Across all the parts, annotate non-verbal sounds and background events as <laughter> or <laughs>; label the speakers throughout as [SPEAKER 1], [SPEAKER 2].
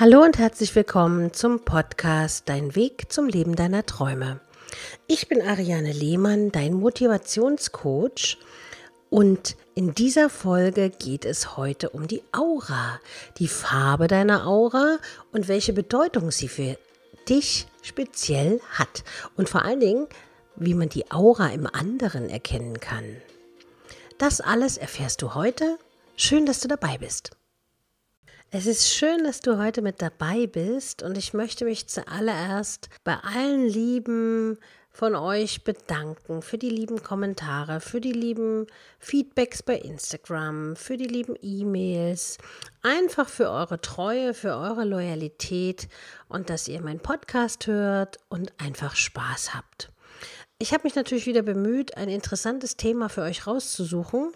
[SPEAKER 1] Hallo und herzlich willkommen zum Podcast Dein Weg zum Leben deiner Träume. Ich bin Ariane Lehmann, dein Motivationscoach und in dieser Folge geht es heute um die Aura, die Farbe deiner Aura und welche Bedeutung sie für dich speziell hat und vor allen Dingen, wie man die Aura im anderen erkennen kann. Das alles erfährst du heute. Schön, dass du dabei bist. Es ist schön, dass du heute mit dabei bist und ich möchte mich zuallererst bei allen lieben von euch bedanken für die lieben Kommentare, für die lieben Feedbacks bei Instagram, für die lieben E-Mails, einfach für eure Treue, für eure Loyalität und dass ihr meinen Podcast hört und einfach Spaß habt. Ich habe mich natürlich wieder bemüht, ein interessantes Thema für euch rauszusuchen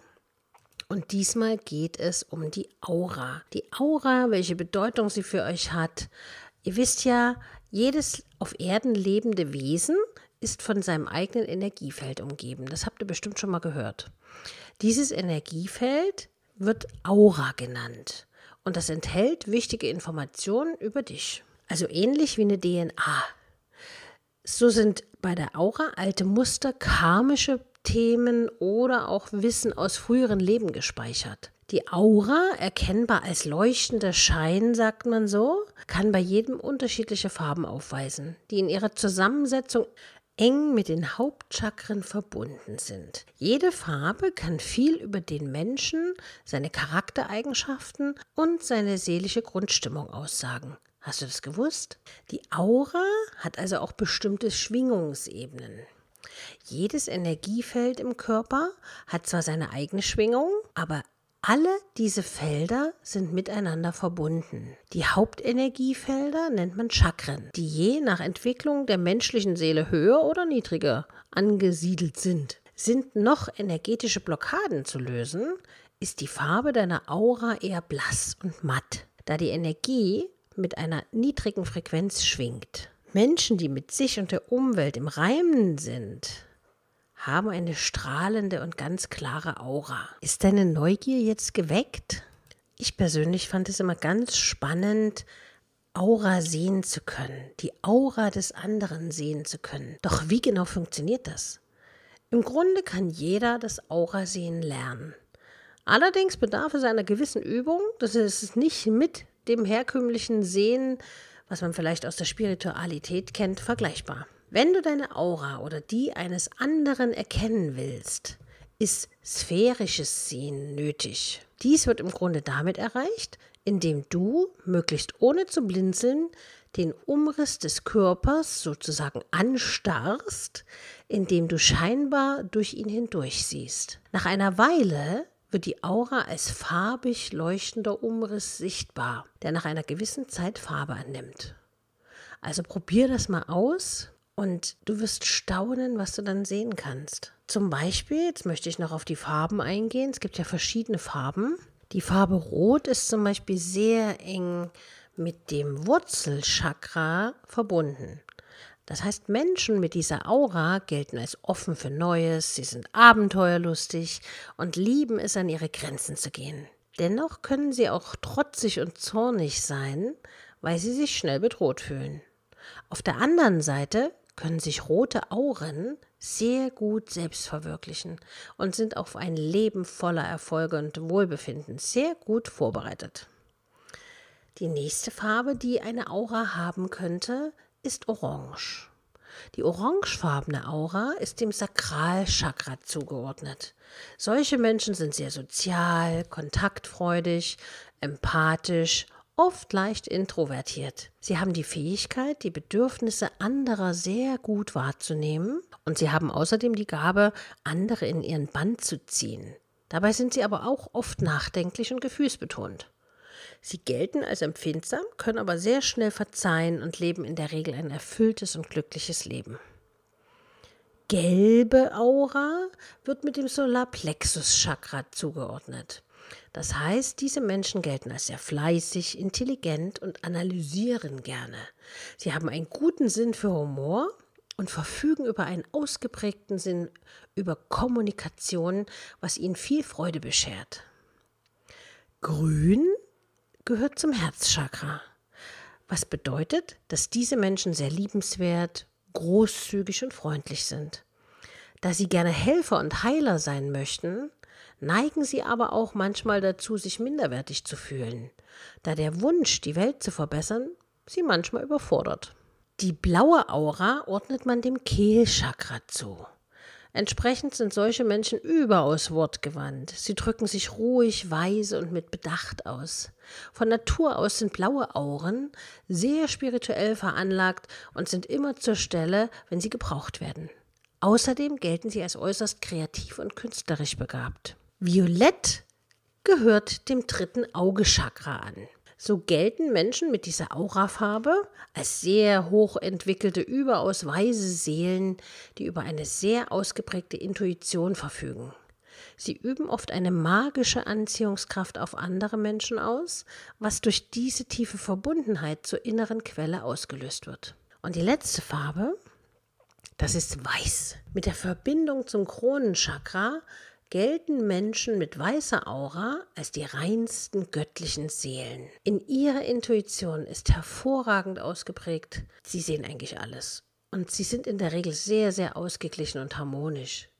[SPEAKER 1] und diesmal geht es um die Aura. Die Aura, welche Bedeutung sie für euch hat. Ihr wisst ja, jedes auf Erden lebende Wesen ist von seinem eigenen Energiefeld umgeben. Das habt ihr bestimmt schon mal gehört. Dieses Energiefeld wird Aura genannt und das enthält wichtige Informationen über dich. Also ähnlich wie eine DNA. So sind bei der Aura alte Muster, karmische Themen oder auch Wissen aus früheren Leben gespeichert. Die Aura, erkennbar als leuchtender Schein, sagt man so, kann bei jedem unterschiedliche Farben aufweisen, die in ihrer Zusammensetzung eng mit den Hauptchakren verbunden sind. Jede Farbe kann viel über den Menschen, seine Charaktereigenschaften und seine seelische Grundstimmung aussagen. Hast du das gewusst? Die Aura hat also auch bestimmte Schwingungsebenen. Jedes Energiefeld im Körper hat zwar seine eigene Schwingung, aber alle diese Felder sind miteinander verbunden. Die Hauptenergiefelder nennt man Chakren, die je nach Entwicklung der menschlichen Seele höher oder niedriger angesiedelt sind. Sind noch energetische Blockaden zu lösen, ist die Farbe deiner Aura eher blass und matt, da die Energie mit einer niedrigen Frequenz schwingt. Menschen, die mit sich und der Umwelt im Reinen sind, haben eine strahlende und ganz klare Aura. Ist deine Neugier jetzt geweckt? Ich persönlich fand es immer ganz spannend, Aura sehen zu können, die Aura des anderen sehen zu können. Doch wie genau funktioniert das? Im Grunde kann jeder das Aura sehen lernen. Allerdings bedarf es einer gewissen Übung, das ist nicht mit dem herkömmlichen Sehen was man vielleicht aus der Spiritualität kennt, vergleichbar. Wenn du deine Aura oder die eines anderen erkennen willst, ist sphärisches Sehen nötig. Dies wird im Grunde damit erreicht, indem du, möglichst ohne zu blinzeln, den Umriss des Körpers sozusagen anstarrst, indem du scheinbar durch ihn hindurch siehst. Nach einer Weile wird die Aura als farbig leuchtender Umriss sichtbar, der nach einer gewissen Zeit Farbe annimmt. Also probier das mal aus und du wirst staunen, was du dann sehen kannst. Zum Beispiel, jetzt möchte ich noch auf die Farben eingehen. Es gibt ja verschiedene Farben. Die Farbe Rot ist zum Beispiel sehr eng mit dem Wurzelchakra verbunden. Das heißt, Menschen mit dieser Aura gelten als offen für Neues, sie sind abenteuerlustig und lieben es, an ihre Grenzen zu gehen. Dennoch können sie auch trotzig und zornig sein, weil sie sich schnell bedroht fühlen. Auf der anderen Seite können sich rote Auren sehr gut selbst verwirklichen und sind auf ein Leben voller Erfolge und Wohlbefinden sehr gut vorbereitet. Die nächste Farbe, die eine Aura haben könnte, ist orange. Die orangefarbene Aura ist dem Sakralchakra zugeordnet. Solche Menschen sind sehr sozial, kontaktfreudig, empathisch, oft leicht introvertiert. Sie haben die Fähigkeit, die Bedürfnisse anderer sehr gut wahrzunehmen und sie haben außerdem die Gabe, andere in ihren Band zu ziehen. Dabei sind sie aber auch oft nachdenklich und gefühlsbetont. Sie gelten als empfindsam, können aber sehr schnell verzeihen und leben in der Regel ein erfülltes und glückliches Leben. Gelbe Aura wird mit dem Solarplexus-Chakra zugeordnet. Das heißt, diese Menschen gelten als sehr fleißig, intelligent und analysieren gerne. Sie haben einen guten Sinn für Humor und verfügen über einen ausgeprägten Sinn über Kommunikation, was ihnen viel Freude beschert. Grün gehört zum Herzchakra. was bedeutet, dass diese Menschen sehr liebenswert, großzügig und freundlich sind. Da sie gerne Helfer und Heiler sein möchten, neigen sie aber auch manchmal dazu, sich minderwertig zu fühlen, da der Wunsch, die Welt zu verbessern, sie manchmal überfordert. Die blaue Aura ordnet man dem Kehlchakra zu. Entsprechend sind solche Menschen überaus wortgewandt. Sie drücken sich ruhig, weise und mit Bedacht aus. Von Natur aus sind blaue Auren sehr spirituell veranlagt und sind immer zur Stelle, wenn sie gebraucht werden. Außerdem gelten sie als äußerst kreativ und künstlerisch begabt. Violett gehört dem dritten Augechakra an. So gelten Menschen mit dieser Aurafarbe als sehr hochentwickelte, überaus weise Seelen, die über eine sehr ausgeprägte Intuition verfügen. Sie üben oft eine magische Anziehungskraft auf andere Menschen aus, was durch diese tiefe Verbundenheit zur inneren Quelle ausgelöst wird. Und die letzte Farbe, das ist Weiß. Mit der Verbindung zum Kronenchakra gelten Menschen mit weißer Aura als die reinsten göttlichen Seelen. In ihrer Intuition ist hervorragend ausgeprägt. Sie sehen eigentlich alles. Und sie sind in der Regel sehr, sehr ausgeglichen und harmonisch.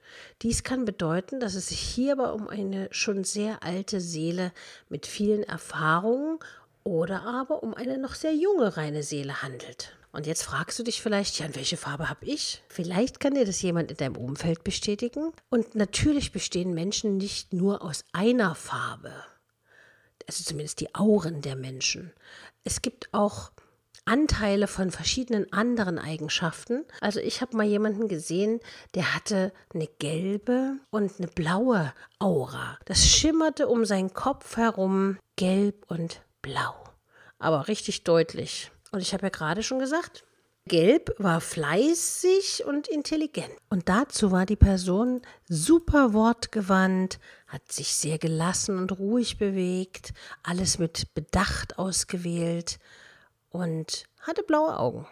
[SPEAKER 1] Dies kann bedeuten, dass es sich hierbei um eine schon sehr alte Seele mit vielen Erfahrungen oder aber um eine noch sehr junge reine Seele handelt. Und jetzt fragst du dich vielleicht, ja, welche Farbe habe ich? Vielleicht kann dir das jemand in deinem Umfeld bestätigen. Und natürlich bestehen Menschen nicht nur aus einer Farbe. Also zumindest die Auren der Menschen. Es gibt auch Anteile von verschiedenen anderen Eigenschaften. Also ich habe mal jemanden gesehen, der hatte eine gelbe und eine blaue Aura. Das schimmerte um seinen Kopf herum gelb und blau. Aber richtig deutlich. Und ich habe ja gerade schon gesagt, Gelb war fleißig und intelligent. Und dazu war die Person super wortgewandt, hat sich sehr gelassen und ruhig bewegt, alles mit Bedacht ausgewählt und hatte blaue Augen.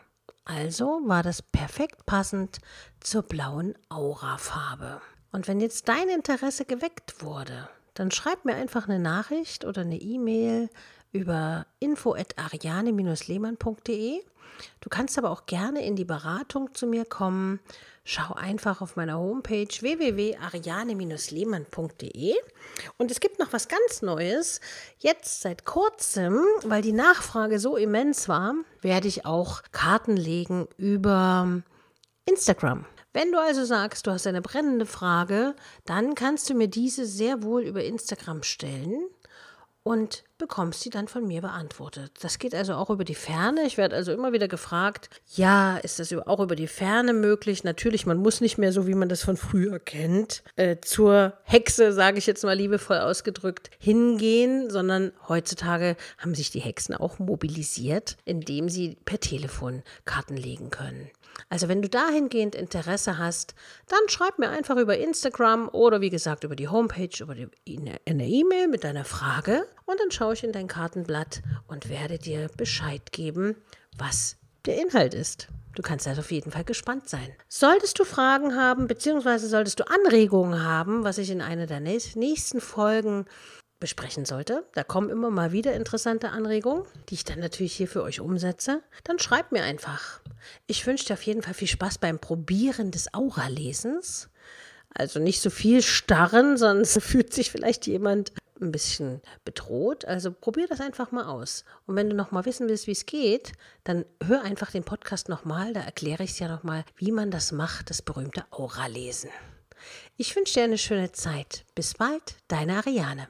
[SPEAKER 1] Also war das perfekt passend zur blauen Aurafarbe. Und wenn jetzt dein Interesse geweckt wurde, dann schreib mir einfach eine Nachricht oder eine E-Mail über info.ariane-lehmann.de. Du kannst aber auch gerne in die Beratung zu mir kommen. Schau einfach auf meiner Homepage www.ariane-lehmann.de. Und es gibt noch was ganz Neues. Jetzt seit kurzem, weil die Nachfrage so immens war, werde ich auch Karten legen über Instagram. Wenn du also sagst, du hast eine brennende Frage, dann kannst du mir diese sehr wohl über Instagram stellen und bekommst sie dann von mir beantwortet. Das geht also auch über die Ferne. Ich werde also immer wieder gefragt, ja, ist das auch über die Ferne möglich? Natürlich, man muss nicht mehr so, wie man das von früher kennt, äh, zur Hexe, sage ich jetzt mal liebevoll ausgedrückt, hingehen, sondern heutzutage haben sich die Hexen auch mobilisiert, indem sie per Telefon Karten legen können. Also wenn du dahingehend Interesse hast, dann schreib mir einfach über Instagram oder wie gesagt über die Homepage, über die, eine E-Mail mit deiner Frage und dann schaue ich in dein Kartenblatt und werde dir Bescheid geben, was der Inhalt ist. Du kannst also auf jeden Fall gespannt sein. Solltest du Fragen haben, beziehungsweise solltest du Anregungen haben, was ich in einer der nächsten Folgen besprechen sollte. Da kommen immer mal wieder interessante Anregungen, die ich dann natürlich hier für euch umsetze. Dann schreibt mir einfach. Ich wünsche dir auf jeden Fall viel Spaß beim Probieren des Aura-Lesens. Also nicht so viel starren, <laughs> sonst fühlt sich vielleicht jemand ein bisschen bedroht. Also probier das einfach mal aus. Und wenn du noch mal wissen willst, wie es geht, dann hör einfach den Podcast noch mal. Da erkläre ich es ja noch mal, wie man das macht, das berühmte Aura-Lesen. Ich wünsche dir eine schöne Zeit. Bis bald, deine Ariane.